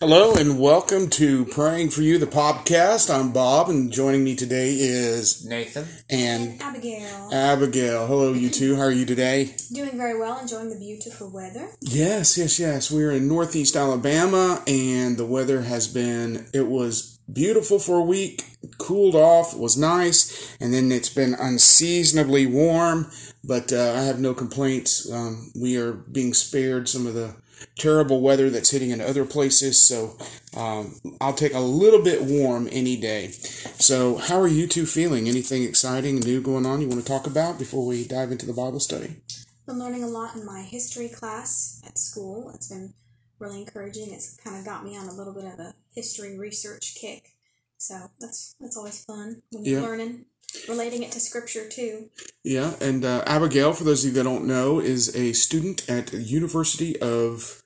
Hello and welcome to Praying for You, the podcast. I'm Bob, and joining me today is Nathan. and Abigail. Abigail. Hello, you two. How are you today? Doing very well, enjoying the beautiful weather. Yes, yes, yes. We're in Northeast Alabama, and the weather has been. It was beautiful for a week, cooled off, was nice, and then it's been unseasonably warm. But uh, I have no complaints. Um, we are being spared some of the terrible weather that's hitting in other places. So um, I'll take a little bit warm any day. So, how are you two feeling? Anything exciting, new going on you want to talk about before we dive into the Bible study? Been learning a lot in my history class at school. It's been really encouraging. It's kind of got me on a little bit of a history research kick. So that's that's always fun when you're Yeah. learning, relating it to scripture too. Yeah, and uh, Abigail, for those of you that don't know, is a student at University of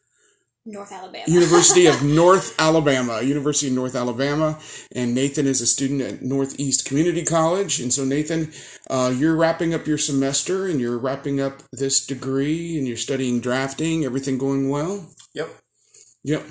North Alabama. University of North Alabama, University of North Alabama, and Nathan is a student at Northeast Community College. And so, Nathan, uh, you're wrapping up your semester, and you're wrapping up this degree, and you're studying drafting. Everything going well? Yep. Yep.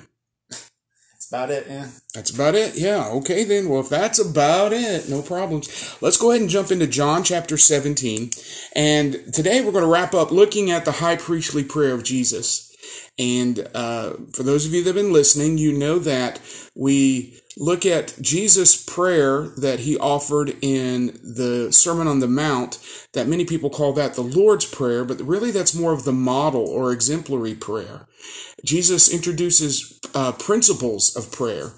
About it, yeah. That's about it. Yeah. Okay, then. Well, if that's about it, no problems. Let's go ahead and jump into John chapter 17. And today we're going to wrap up looking at the high priestly prayer of Jesus. And uh, for those of you that have been listening, you know that we look at Jesus' prayer that he offered in the Sermon on the Mount, that many people call that the Lord's Prayer, but really that's more of the model or exemplary prayer. Jesus introduces uh, principles of prayer.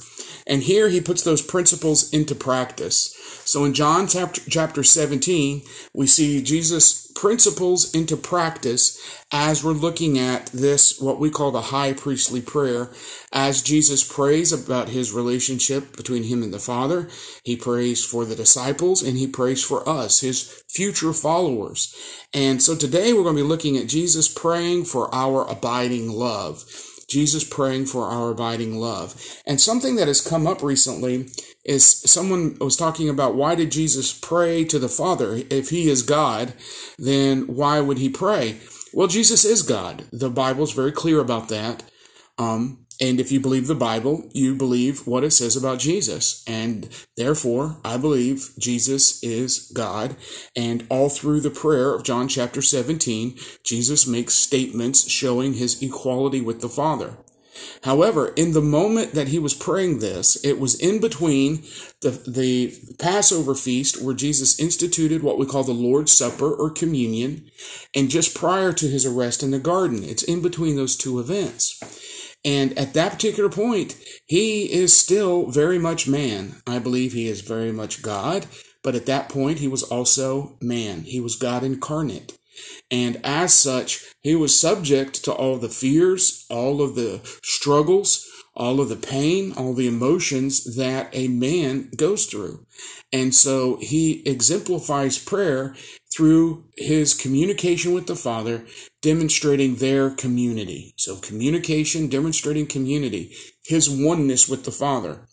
And here he puts those principles into practice. So in John chapter, chapter 17, we see Jesus' principles into practice as we're looking at this, what we call the high priestly prayer. As Jesus prays about his relationship between him and the Father, he prays for the disciples and he prays for us, his future followers. And so today we're going to be looking at Jesus praying for our abiding love. Jesus praying for our abiding love. And something that has come up recently is someone was talking about why did Jesus pray to the Father? If he is God, then why would he pray? Well, Jesus is God. The Bible's very clear about that. Um, and if you believe the Bible, you believe what it says about Jesus. And therefore, I believe Jesus is God. And all through the prayer of John chapter 17, Jesus makes statements showing his equality with the Father. However, in the moment that he was praying this, it was in between the, the Passover feast where Jesus instituted what we call the Lord's Supper or communion, and just prior to his arrest in the garden. It's in between those two events. And at that particular point, he is still very much man. I believe he is very much God, but at that point, he was also man. He was God incarnate. And as such, he was subject to all the fears, all of the struggles, all of the pain, all the emotions that a man goes through. And so he exemplifies prayer through his communication with the Father, demonstrating their community. So communication, demonstrating community, his oneness with the Father.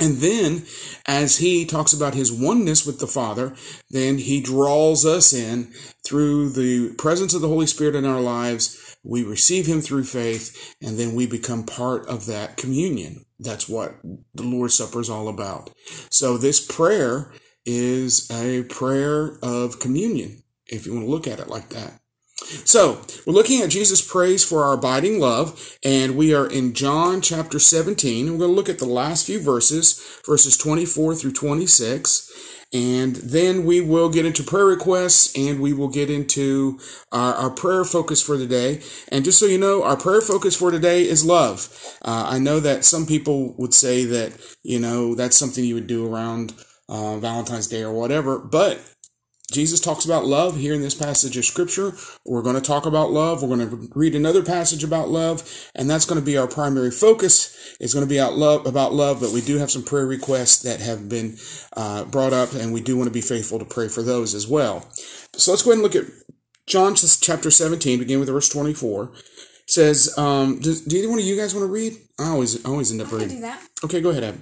And then, as he talks about his oneness with the Father, then he draws us in through the presence of the Holy Spirit in our lives. We receive him through faith, and then we become part of that communion. That's what the Lord's Supper is all about. So, this prayer is a prayer of communion, if you want to look at it like that. So, we're looking at Jesus' praise for our abiding love, and we are in John chapter 17. We're going to look at the last few verses, verses 24 through 26, and then we will get into prayer requests and we will get into our, our prayer focus for today. And just so you know, our prayer focus for today is love. Uh, I know that some people would say that, you know, that's something you would do around uh, Valentine's Day or whatever, but Jesus talks about love here in this passage of scripture. We're going to talk about love. We're going to read another passage about love, and that's going to be our primary focus. It's going to be out love about love, but we do have some prayer requests that have been uh, brought up, and we do want to be faithful to pray for those as well. So let's go ahead and look at John chapter 17, begin with verse 24. It says, um, do, do either one of you guys want to read? I always, I always end up I can reading. do that. Okay, go ahead, Abby.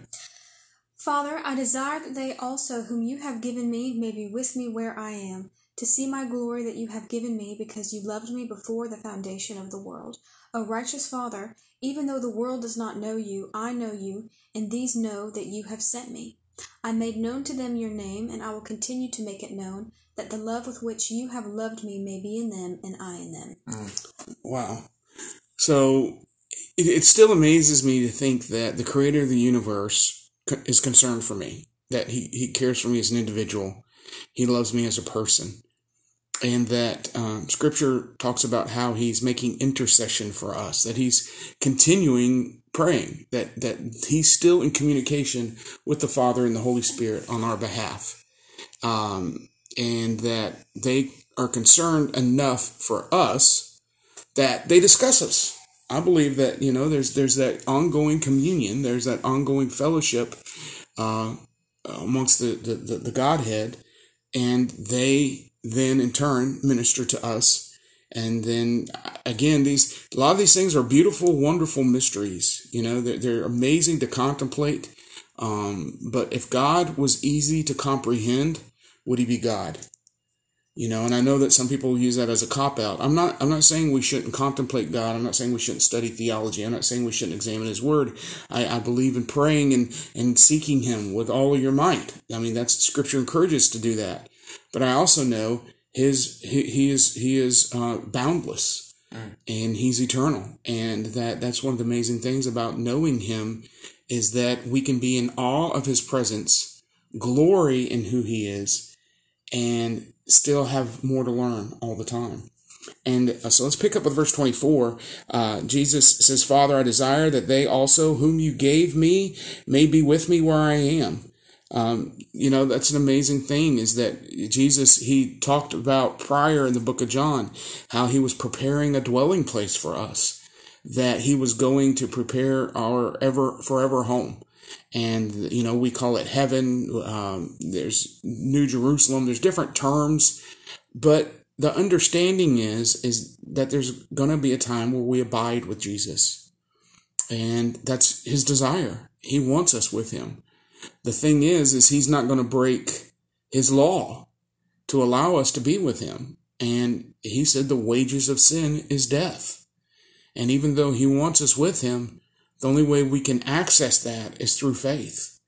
Father, I desire that they also, whom you have given me, may be with me where I am, to see my glory that you have given me because you loved me before the foundation of the world. O righteous Father, even though the world does not know you, I know you, and these know that you have sent me. I made known to them your name, and I will continue to make it known, that the love with which you have loved me may be in them, and I in them. Mm. Wow. So it, it still amazes me to think that the creator of the universe is concerned for me, that he, he cares for me as an individual, he loves me as a person. And that um, scripture talks about how he's making intercession for us, that he's continuing praying, that, that he's still in communication with the Father and the Holy Spirit on our behalf. Um, and that they are concerned enough for us that they discuss us. I believe that you know there's there's that ongoing communion, there's that ongoing fellowship uh, amongst the, the the the Godhead, and they then in turn minister to us. And then again, these a lot of these things are beautiful, wonderful mysteries. You know, they're, they're amazing to contemplate. Um, but if God was easy to comprehend, would He be God? You know and i know that some people use that as a cop out i'm not i'm not saying we shouldn't contemplate god. I'm not saying we shouldn't study theology. I'm not saying we shouldn't examine his word. I, I believe in praying and and seeking him with all of your might. I mean that's scripture encourages to do that. But i also know his he, he is he is uh, boundless and he's eternal. And that that's one of the amazing things about knowing him is that we can be in awe of his presence glory in who he is and still have more to learn all the time. And uh, so let's pick up with verse 24. Uh, Jesus says, Father, I desire that they also, whom you gave me, may be with me where I am. Um, you know, that's an amazing thing is that Jesus, he talked about prior in the book of John, how he was preparing a dwelling place for us, that he was going to prepare our ever, forever home and you know we call it heaven. Um, there's new jerusalem. There's different terms. But the understanding is is that there's going to be a time where we abide with jesus. And that's his desire. He wants us with him. The thing is is he's not going to break his law to allow us to be with him. And he said the wages of sin is death. And even though he wants us with him the only way we can access that is through faith.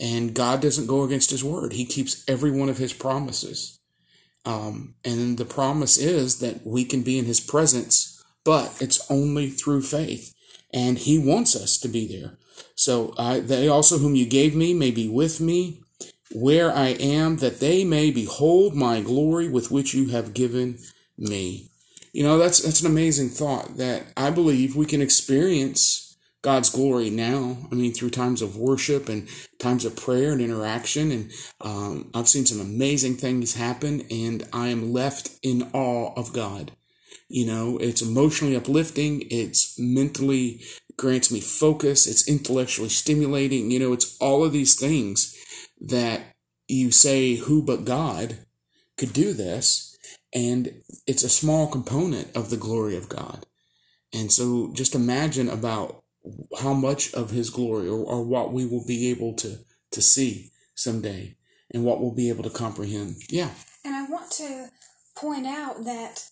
And God doesn't go against his word. He keeps every one of his promises. Um, and the promise is that we can be in his presence, but it's only through faith. And he wants us to be there. So uh, they also whom you gave me may be with me where I am, that they may behold my glory with which you have given me. You know, that's that's an amazing thought that I believe we can experience God's glory now. I mean, through times of worship and times of prayer and interaction. And um, I've seen some amazing things happen, and I am left in awe of God. You know, it's emotionally uplifting, it's mentally grants me focus, it's intellectually stimulating. You know, it's all of these things that you say, who but God could do this? And it's a small component of the glory of God. And so just imagine about how much of his glory or, or what we will be able to to see someday and what we'll be able to comprehend yeah And I want to point out that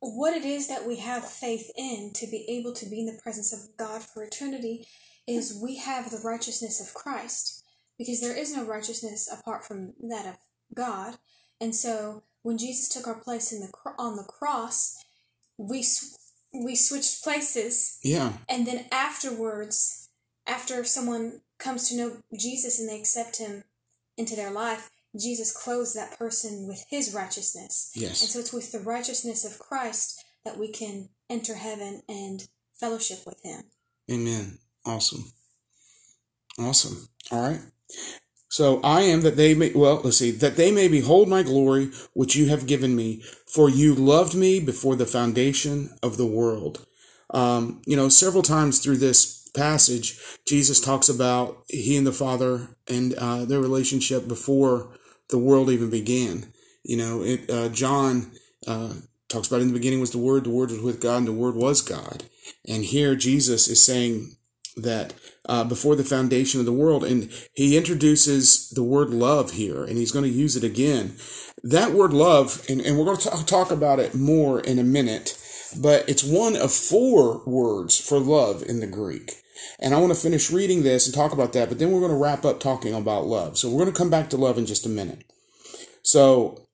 what it is that we have faith in to be able to be in the presence of God for eternity is we have the righteousness of Christ because there is no righteousness apart from that of God. And so when Jesus took our place in the on the cross, we we switched places yeah and then afterwards, after someone comes to know Jesus and they accept him into their life, Jesus clothes that person with his righteousness. Yes. And so it's with the righteousness of Christ that we can enter heaven and fellowship with him. amen awesome awesome all right so i am that they may well let's see that they may behold my glory which you have given me for you loved me before the foundation of the world. Um, you know several times through this passage jesus talks about he and the father and uh, their relationship before the world even began. You know it, uh, john uh, talks about in the beginning was the word the word was with god and the word was god. And here jesus is saying that uh, before the foundation of the world and he introduces the word love here and he's going to use it again that word love, and, and we're going to talk about it more in a minute, but it's one of four words for love in the Greek. And I want to finish reading this and talk about that, but then we're going to wrap up talking about love. So we're going to come back to love in just a minute. So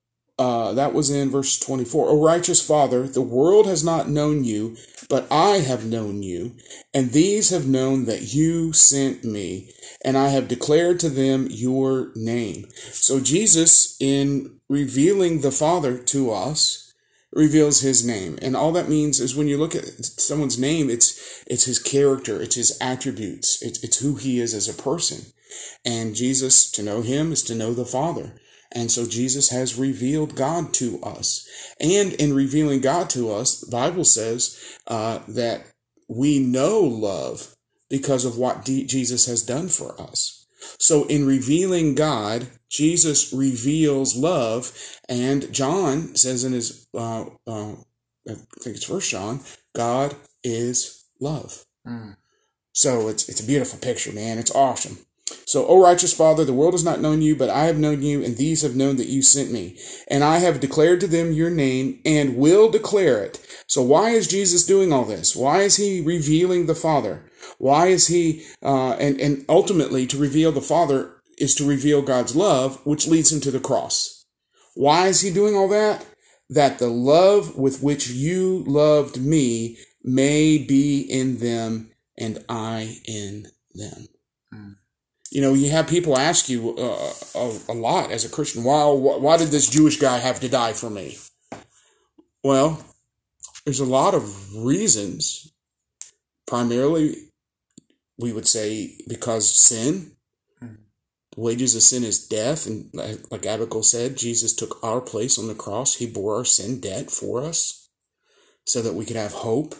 uh, that was in verse 24. O righteous Father, the world has not known you, but I have known you, and these have known that you sent me, and I have declared to them your name. So Jesus, in revealing the Father to us, reveals his name. And all that means is when you look at someone's name, it's it's his character, it's his attributes, it's, it's who he is as a person. And Jesus, to know him is to know the Father. And so Jesus has revealed God to us. And in revealing God to us, the Bible says uh, that we know love because of what D- Jesus has done for us. So in revealing God, Jesus reveals love. And John says in his, uh, uh, I think it's First John, God is love. Mm. So it's it's a beautiful picture, man. It's awesome. So, O righteous Father, the world has not known you, but I have known you, and these have known that you sent me. And I have declared to them your name and will declare it. So, why is Jesus doing all this? Why is he revealing the Father? Why is he, uh, and, and ultimately to reveal the Father is to reveal God's love, which leads him to the cross. Why is he doing all that? That the love with which you loved me may be in them and I in them. Mm you know, you have people ask you uh, a, a, lot as a Christian, why, why did this Jewish guy have to die for me? Well, there's a lot of reasons. Primarily, we would say because sin. The wages of sin is death. And like Abigail said, Jesus took our place on the cross. He bore our sin debt for us so that we could have hope,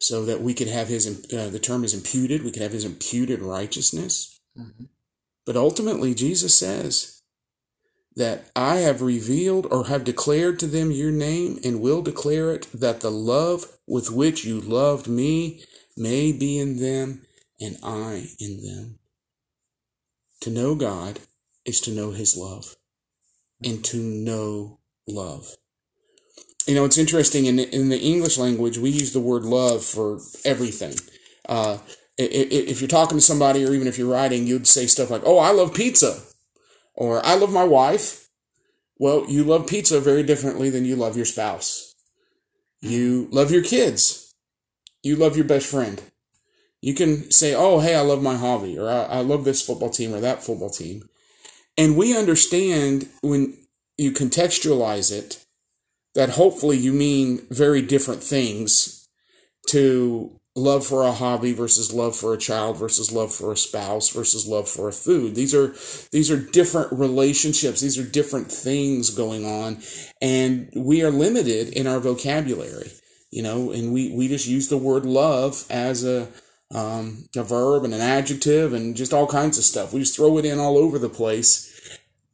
so that we could have his, uh, the term is imputed, we could have his imputed righteousness. Mm-hmm. But ultimately, Jesus says that I have revealed or have declared to them your name and will declare it that the love with which you loved me may be in them and I in them. To know God is to know his love and to know love. You know, it's interesting in, in the English language, we use the word love for everything. Uh, if you're talking to somebody or even if you're writing, you'd say stuff like, Oh, I love pizza or I love my wife. Well, you love pizza very differently than you love your spouse. You love your kids. You love your best friend. You can say, Oh, hey, I love my hobby or I, I love this football team or that football team. And we understand when you contextualize it that hopefully you mean very different things to love for a hobby versus love for a child versus love for a spouse versus love for a food. These are these are different relationships. These are different things going on and we are limited in our vocabulary you know and we we just use the word love as a um, a verb and an adjective and just all kinds of stuff. We just throw it in all over the place.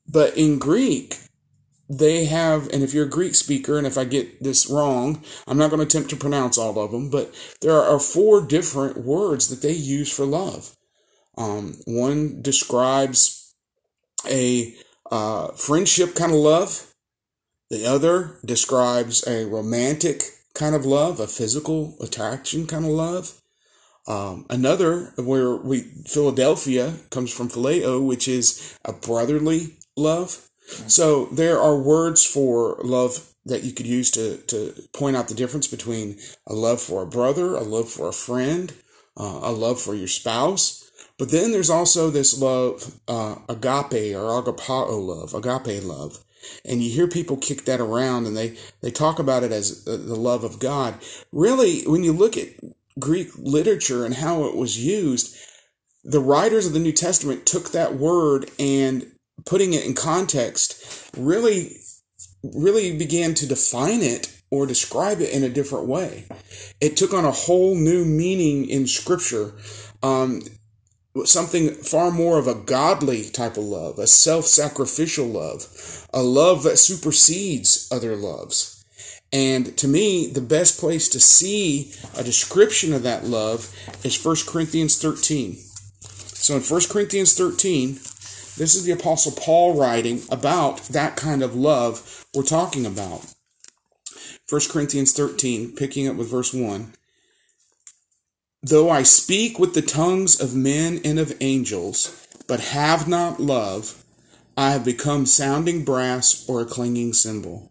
But in greek they have, and if you're a Greek speaker, and if I get this wrong, I'm not going to attempt to pronounce all of them, but there are four different words that they use for love. Um, one describes a uh, friendship kind of love. The other describes a romantic kind of love, a physical attraction kind of love. Um, another, where we Philadelphia comes from phileo, which is a brotherly love. So there are words for love that you could use to, to point out the difference between a love for a brother, a love for a friend, uh, a love for your spouse. But then there's also this love, uh, agape or agapao love, agape love. And you hear people kick that around and they, they talk about it as the love of God. Really, when you look at Greek literature and how it was used, the writers of the New Testament took that word and putting it in context really really began to define it or describe it in a different way. It took on a whole new meaning in scripture. Um, something far more of a godly type of love, a self sacrificial love, a love that supersedes other loves. And to me, the best place to see a description of that love is 1 Corinthians 13. So in 1 Corinthians 13, This is the Apostle Paul writing about that kind of love we're talking about. 1 Corinthians 13, picking up with verse 1. Though I speak with the tongues of men and of angels, but have not love, I have become sounding brass or a clanging cymbal.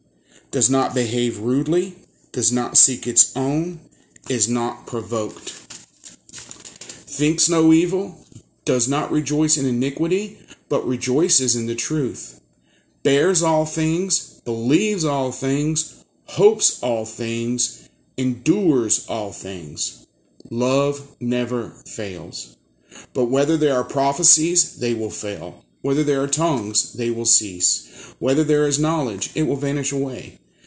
does not behave rudely, does not seek its own, is not provoked, thinks no evil, does not rejoice in iniquity, but rejoices in the truth, bears all things, believes all things, hopes all things, endures all things. Love never fails. But whether there are prophecies, they will fail. Whether there are tongues, they will cease. Whether there is knowledge, it will vanish away.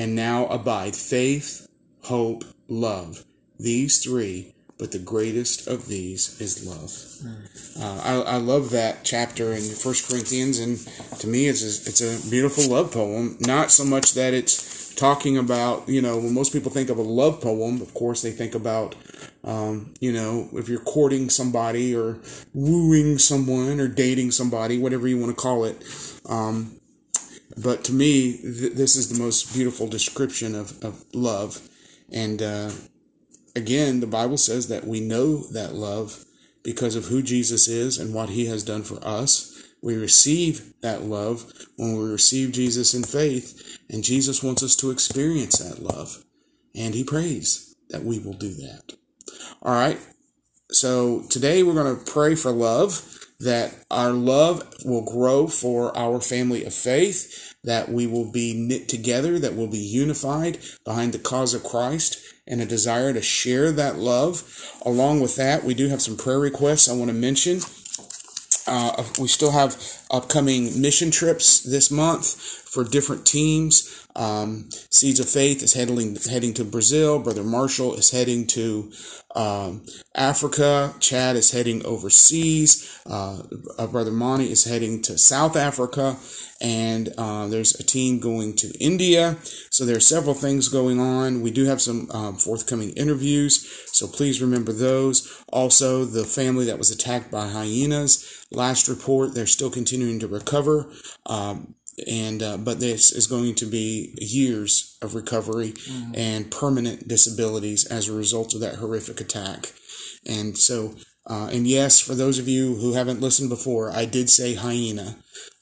And now abide faith, hope, love. These three, but the greatest of these is love. Uh, I, I love that chapter in First Corinthians, and to me, it's a, it's a beautiful love poem. Not so much that it's talking about, you know, when most people think of a love poem, of course, they think about, um, you know, if you're courting somebody or wooing someone or dating somebody, whatever you want to call it. Um, but to me, th- this is the most beautiful description of, of love. And uh, again, the Bible says that we know that love because of who Jesus is and what he has done for us. We receive that love when we receive Jesus in faith, and Jesus wants us to experience that love. And he prays that we will do that. All right. So today we're going to pray for love, that our love will grow for our family of faith that we will be knit together, that we'll be unified behind the cause of Christ, and a desire to share that love. Along with that, we do have some prayer requests I want to mention. Uh, we still have upcoming mission trips this month for different teams. Um, Seeds of Faith is heading heading to Brazil. Brother Marshall is heading to um, Africa. Chad is heading overseas. Uh, uh, Brother Monty is heading to South Africa, and uh, there's a team going to India. So there are several things going on. We do have some um, forthcoming interviews, so please remember those. Also, the family that was attacked by hyenas. Last report, they're still continuing to recover. Um, and uh, but this is going to be years of recovery mm-hmm. and permanent disabilities as a result of that horrific attack and so uh, and yes for those of you who haven't listened before i did say hyena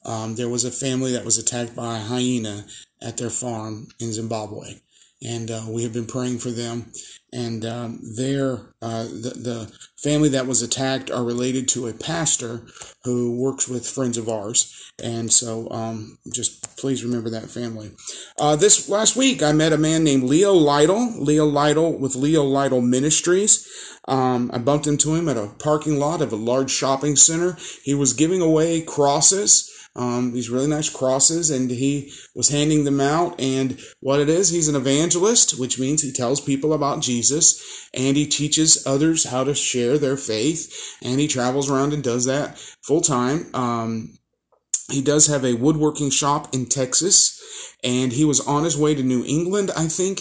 um, there was a family that was attacked by a hyena at their farm in zimbabwe and uh, we have been praying for them. And um, their uh, the, the family that was attacked are related to a pastor who works with friends of ours. And so um, just please remember that family. Uh, this last week i met a man named leo lytle leo lytle with leo lytle ministries. Um, i bumped into him at a parking lot of a large shopping center. He was giving away crosses um, these really nice crosses, and he was handing them out. And what it is, he's an evangelist, which means he tells people about Jesus, and he teaches others how to share their faith, and he travels around and does that full time. Um, he does have a woodworking shop in Texas, and he was on his way to New England, I think.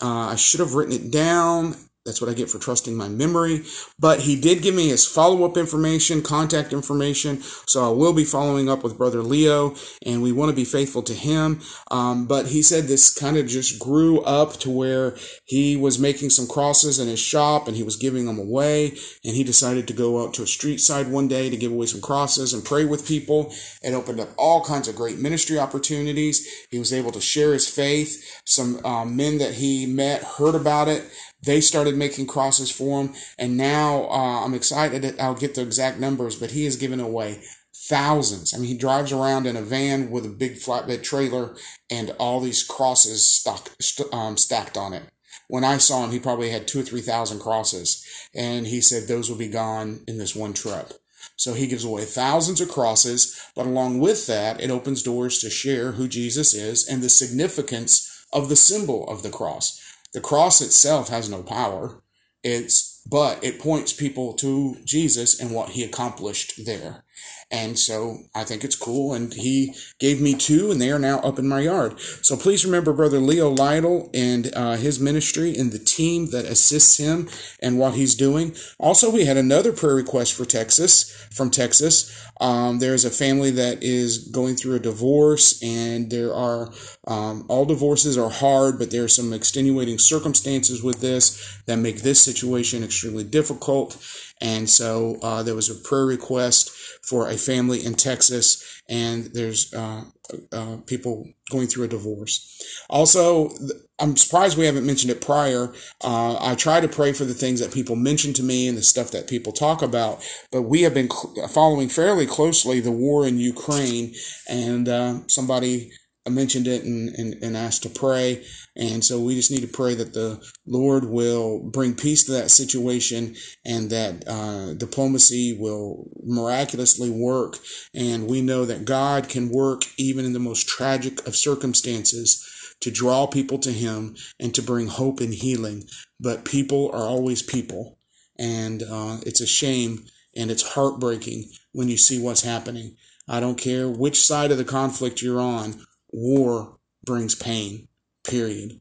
Uh, I should have written it down. That's what I get for trusting my memory. But he did give me his follow up information, contact information. So I will be following up with Brother Leo, and we want to be faithful to him. Um, but he said this kind of just grew up to where he was making some crosses in his shop and he was giving them away. And he decided to go out to a street side one day to give away some crosses and pray with people. It opened up all kinds of great ministry opportunities. He was able to share his faith. Some um, men that he met heard about it they started making crosses for him, and now uh, I'm excited. That I'll get the exact numbers, but he has given away thousands. I mean, he drives around in a van with a big flatbed trailer and all these crosses stock, st- um, stacked on it. When I saw him, he probably had two or three thousand crosses, and he said those will be gone in this one trip. So he gives away thousands of crosses, but along with that, it opens doors to share who Jesus is and the significance of the symbol of the cross. The cross itself has no power. It's but it points people to Jesus and what he accomplished there. And so I think it's cool. And he gave me two, and they are now up in my yard. So please remember Brother Leo Lytle and uh, his ministry and the team that assists him and what he's doing. Also, we had another prayer request for Texas from Texas. Um, there's a family that is going through a divorce, and there are um, all divorces are hard, but there are some extenuating circumstances with this that make this situation extremely difficult. And so uh, there was a prayer request for a family in Texas, and there's uh, uh, people going through a divorce. Also, I'm surprised we haven't mentioned it prior. Uh, I try to pray for the things that people mention to me and the stuff that people talk about, but we have been cl- following fairly closely the war in Ukraine, and uh, somebody mentioned it and, and, and asked to pray. And so we just need to pray that the Lord will bring peace to that situation and that uh, diplomacy will miraculously work. And we know that God can work even in the most tragic of circumstances to draw people to Him and to bring hope and healing. But people are always people. And uh, it's a shame and it's heartbreaking when you see what's happening. I don't care which side of the conflict you're on, war brings pain period.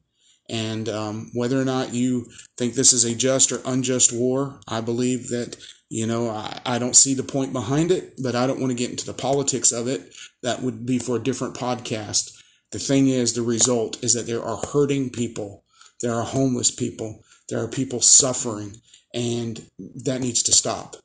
And um, whether or not you think this is a just or unjust war, I believe that, you know, I, I don't see the point behind it, but I don't want to get into the politics of it. That would be for a different podcast. The thing is, the result is that there are hurting people, there are homeless people, there are people suffering, and that needs to stop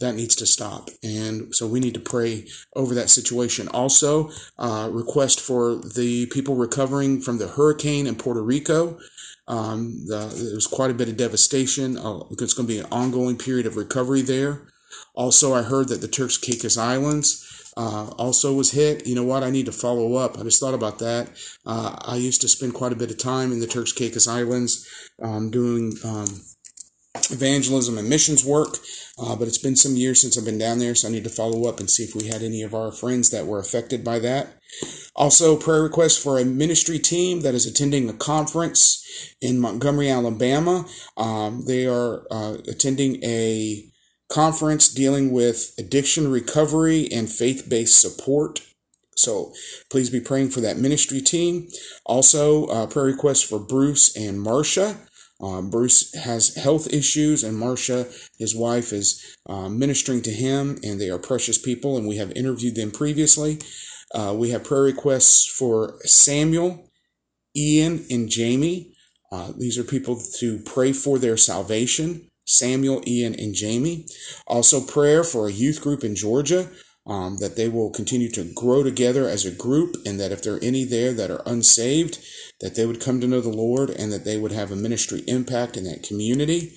that needs to stop. And so we need to pray over that situation. Also, uh, request for the people recovering from the hurricane in Puerto Rico. Um, the, there was quite a bit of devastation. Uh, it's going to be an ongoing period of recovery there. Also, I heard that the Turks Caicos Islands uh, also was hit. You know what? I need to follow up. I just thought about that. Uh, I used to spend quite a bit of time in the Turks Caicos Islands um, doing um, evangelism and missions work. Uh, but it's been some years since I've been down there, so I need to follow up and see if we had any of our friends that were affected by that. Also, prayer request for a ministry team that is attending a conference in Montgomery, Alabama. Um, they are uh, attending a conference dealing with addiction recovery and faith based support. So please be praying for that ministry team. Also, uh, prayer request for Bruce and Marcia. Um, Bruce has health issues, and Marcia, his wife, is uh, ministering to him, and they are precious people, and we have interviewed them previously. Uh, we have prayer requests for Samuel, Ian, and Jamie. Uh, these are people to pray for their salvation. Samuel, Ian, and Jamie. Also, prayer for a youth group in Georgia um, that they will continue to grow together as a group, and that if there are any there that are unsaved, that they would come to know the Lord and that they would have a ministry impact in that community.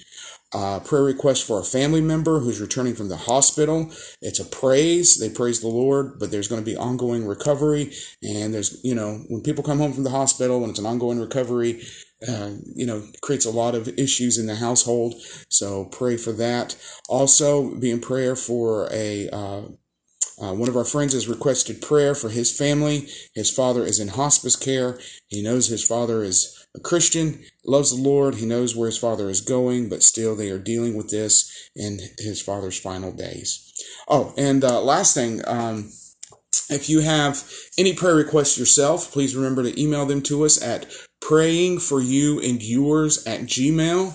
Uh, prayer request for a family member who's returning from the hospital. It's a praise. They praise the Lord, but there's going to be ongoing recovery. And there's, you know, when people come home from the hospital, when it's an ongoing recovery, uh, you know, creates a lot of issues in the household. So pray for that. Also, be in prayer for a, uh, uh, one of our friends has requested prayer for his family. His father is in hospice care. He knows his father is a Christian, loves the Lord. He knows where his father is going, but still they are dealing with this in his father's final days. Oh, and uh, last thing, um, if you have any prayer requests yourself, please remember to email them to us at praying for you and yours at gmail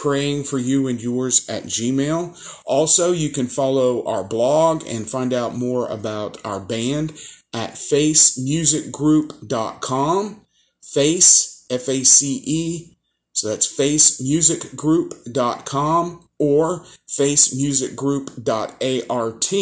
praying for you and yours at Gmail. Also, you can follow our blog and find out more about our band at facemusicgroup.com. Face, F A C E. So that's facemusicgroup.com or facemusicgroup.art.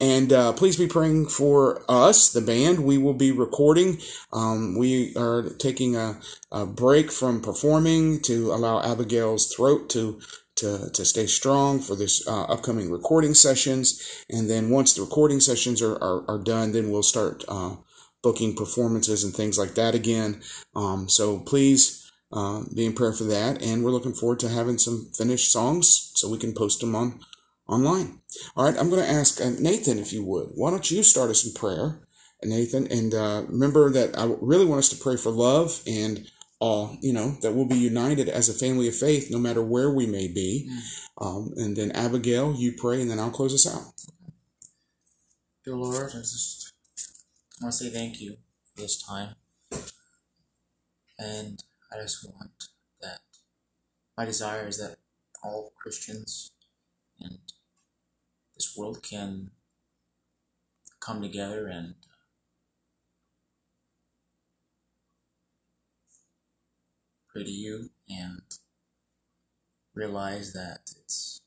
And uh, please be praying for us, the band. We will be recording. Um, we are taking a, a break from performing to allow Abigail's throat to to, to stay strong for this uh, upcoming recording sessions. And then once the recording sessions are, are, are done, then we'll start uh, booking performances and things like that again. Um, so please uh, be in prayer for that. And we're looking forward to having some finished songs so we can post them on online. All right, I'm going to ask uh, Nathan if you would. Why don't you start us in prayer, Nathan? And uh, remember that I really want us to pray for love and all, you know, that we'll be united as a family of faith no matter where we may be. Mm. Um, and then Abigail, you pray, and then I'll close us out. Dear Lord, I just want to say thank you for this time. And I just want that my desire is that all Christians and this world can come together and pray to you and realize that it's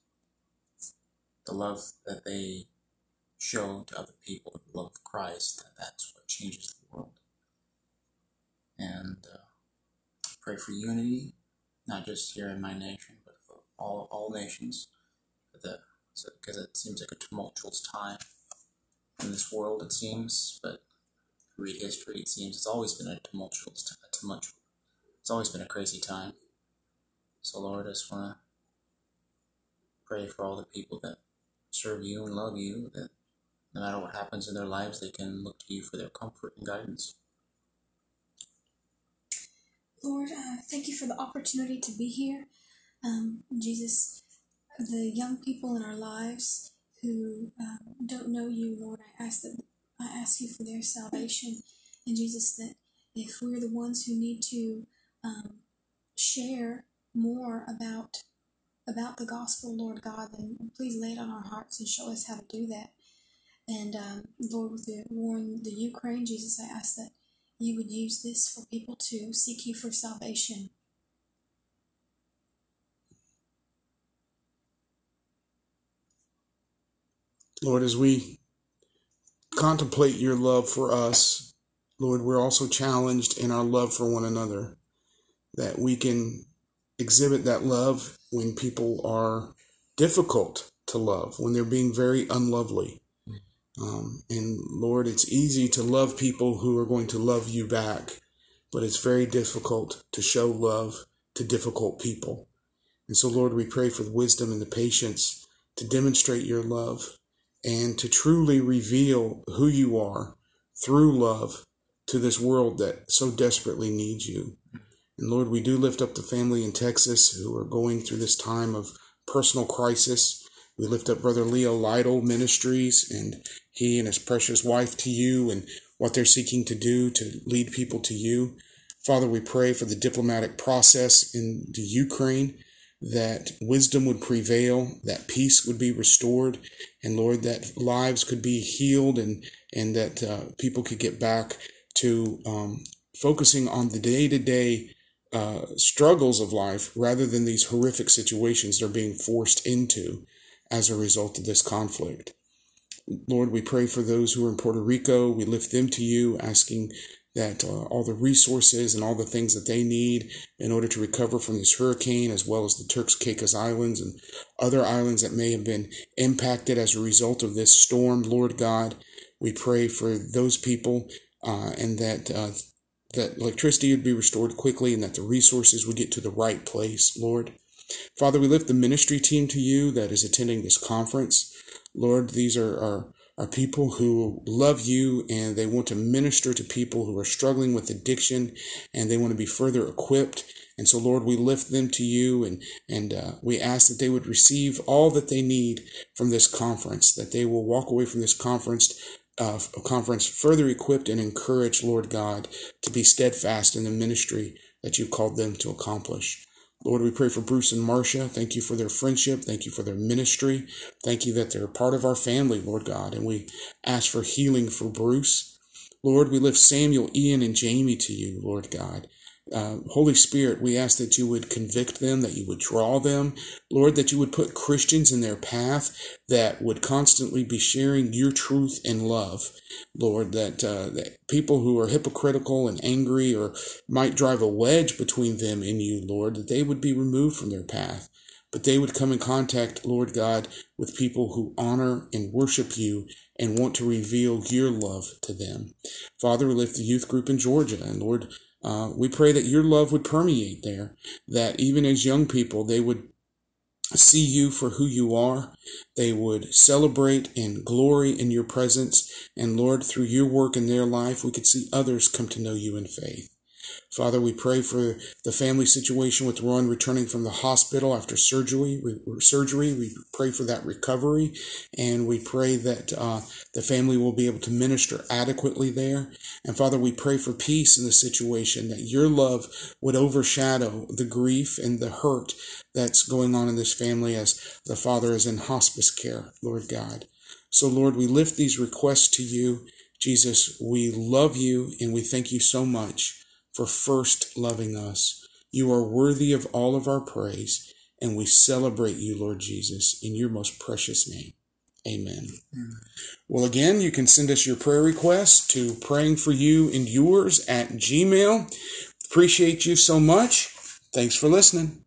the love that they show to other people, the love of Christ, that that's what changes the world. And uh, pray for unity, not just here in my nation, but for all, all nations, because it seems like a tumultuous time in this world, it seems, but read history, it seems it's always been a tumultuous, a tumultuous it's always been a crazy time. So, Lord, I just want to pray for all the people that serve you and love you, that no matter what happens in their lives, they can look to you for their comfort and guidance. Lord, uh, thank you for the opportunity to be here. Um, Jesus, the young people in our lives who uh, don't know you, Lord, I ask that I ask you for their salvation, and Jesus, that if we're the ones who need to um, share more about about the gospel, Lord God, then please lay it on our hearts and show us how to do that. And um, Lord, with the war in the Ukraine, Jesus, I ask that you would use this for people to seek you for salvation. Lord, as we contemplate your love for us, Lord, we're also challenged in our love for one another that we can exhibit that love when people are difficult to love, when they're being very unlovely. Um, and Lord, it's easy to love people who are going to love you back, but it's very difficult to show love to difficult people. And so, Lord, we pray for the wisdom and the patience to demonstrate your love and to truly reveal who you are through love to this world that so desperately needs you. And Lord, we do lift up the family in Texas who are going through this time of personal crisis. We lift up Brother Leo Lytle Ministries and he and his precious wife to you and what they're seeking to do to lead people to you. Father, we pray for the diplomatic process in the Ukraine that wisdom would prevail, that peace would be restored, and Lord, that lives could be healed and, and that uh, people could get back to um, focusing on the day to day struggles of life rather than these horrific situations they're being forced into as a result of this conflict. Lord, we pray for those who are in Puerto Rico. We lift them to you, asking that uh, all the resources and all the things that they need in order to recover from this hurricane, as well as the Turks Caicos Islands and other islands that may have been impacted as a result of this storm. Lord God, we pray for those people uh, and that uh, that electricity would be restored quickly and that the resources would get to the right place, Lord. Father, we lift the ministry team to you that is attending this conference. Lord, these are, are, are people who love you and they want to minister to people who are struggling with addiction and they want to be further equipped. And so, Lord, we lift them to you and, and uh, we ask that they would receive all that they need from this conference, that they will walk away from this conference uh, conference further equipped and encouraged, Lord God, to be steadfast in the ministry that you called them to accomplish. Lord, we pray for Bruce and Marcia. Thank you for their friendship. Thank you for their ministry. Thank you that they're part of our family, Lord God. And we ask for healing for Bruce. Lord, we lift Samuel, Ian, and Jamie to you, Lord God. Uh, Holy Spirit, we ask that you would convict them, that you would draw them, Lord, that you would put Christians in their path that would constantly be sharing your truth and love, Lord, that, uh, that people who are hypocritical and angry or might drive a wedge between them and you, Lord, that they would be removed from their path. But they would come in contact, Lord God, with people who honor and worship you and want to reveal your love to them. Father, we lift the youth group in Georgia, and Lord, uh, we pray that your love would permeate there, that even as young people, they would see you for who you are. They would celebrate and glory in your presence. And Lord, through your work in their life, we could see others come to know you in faith. Father, we pray for the family situation with Ron returning from the hospital after surgery. We, surgery, we pray for that recovery, and we pray that uh, the family will be able to minister adequately there. And Father, we pray for peace in the situation, that your love would overshadow the grief and the hurt that's going on in this family as the father is in hospice care, Lord God. So, Lord, we lift these requests to you. Jesus, we love you and we thank you so much for first loving us. You are worthy of all of our praise, and we celebrate you, Lord Jesus, in your most precious name. Amen. Amen. Well, again, you can send us your prayer requests to praying for you and yours at Gmail. Appreciate you so much. Thanks for listening.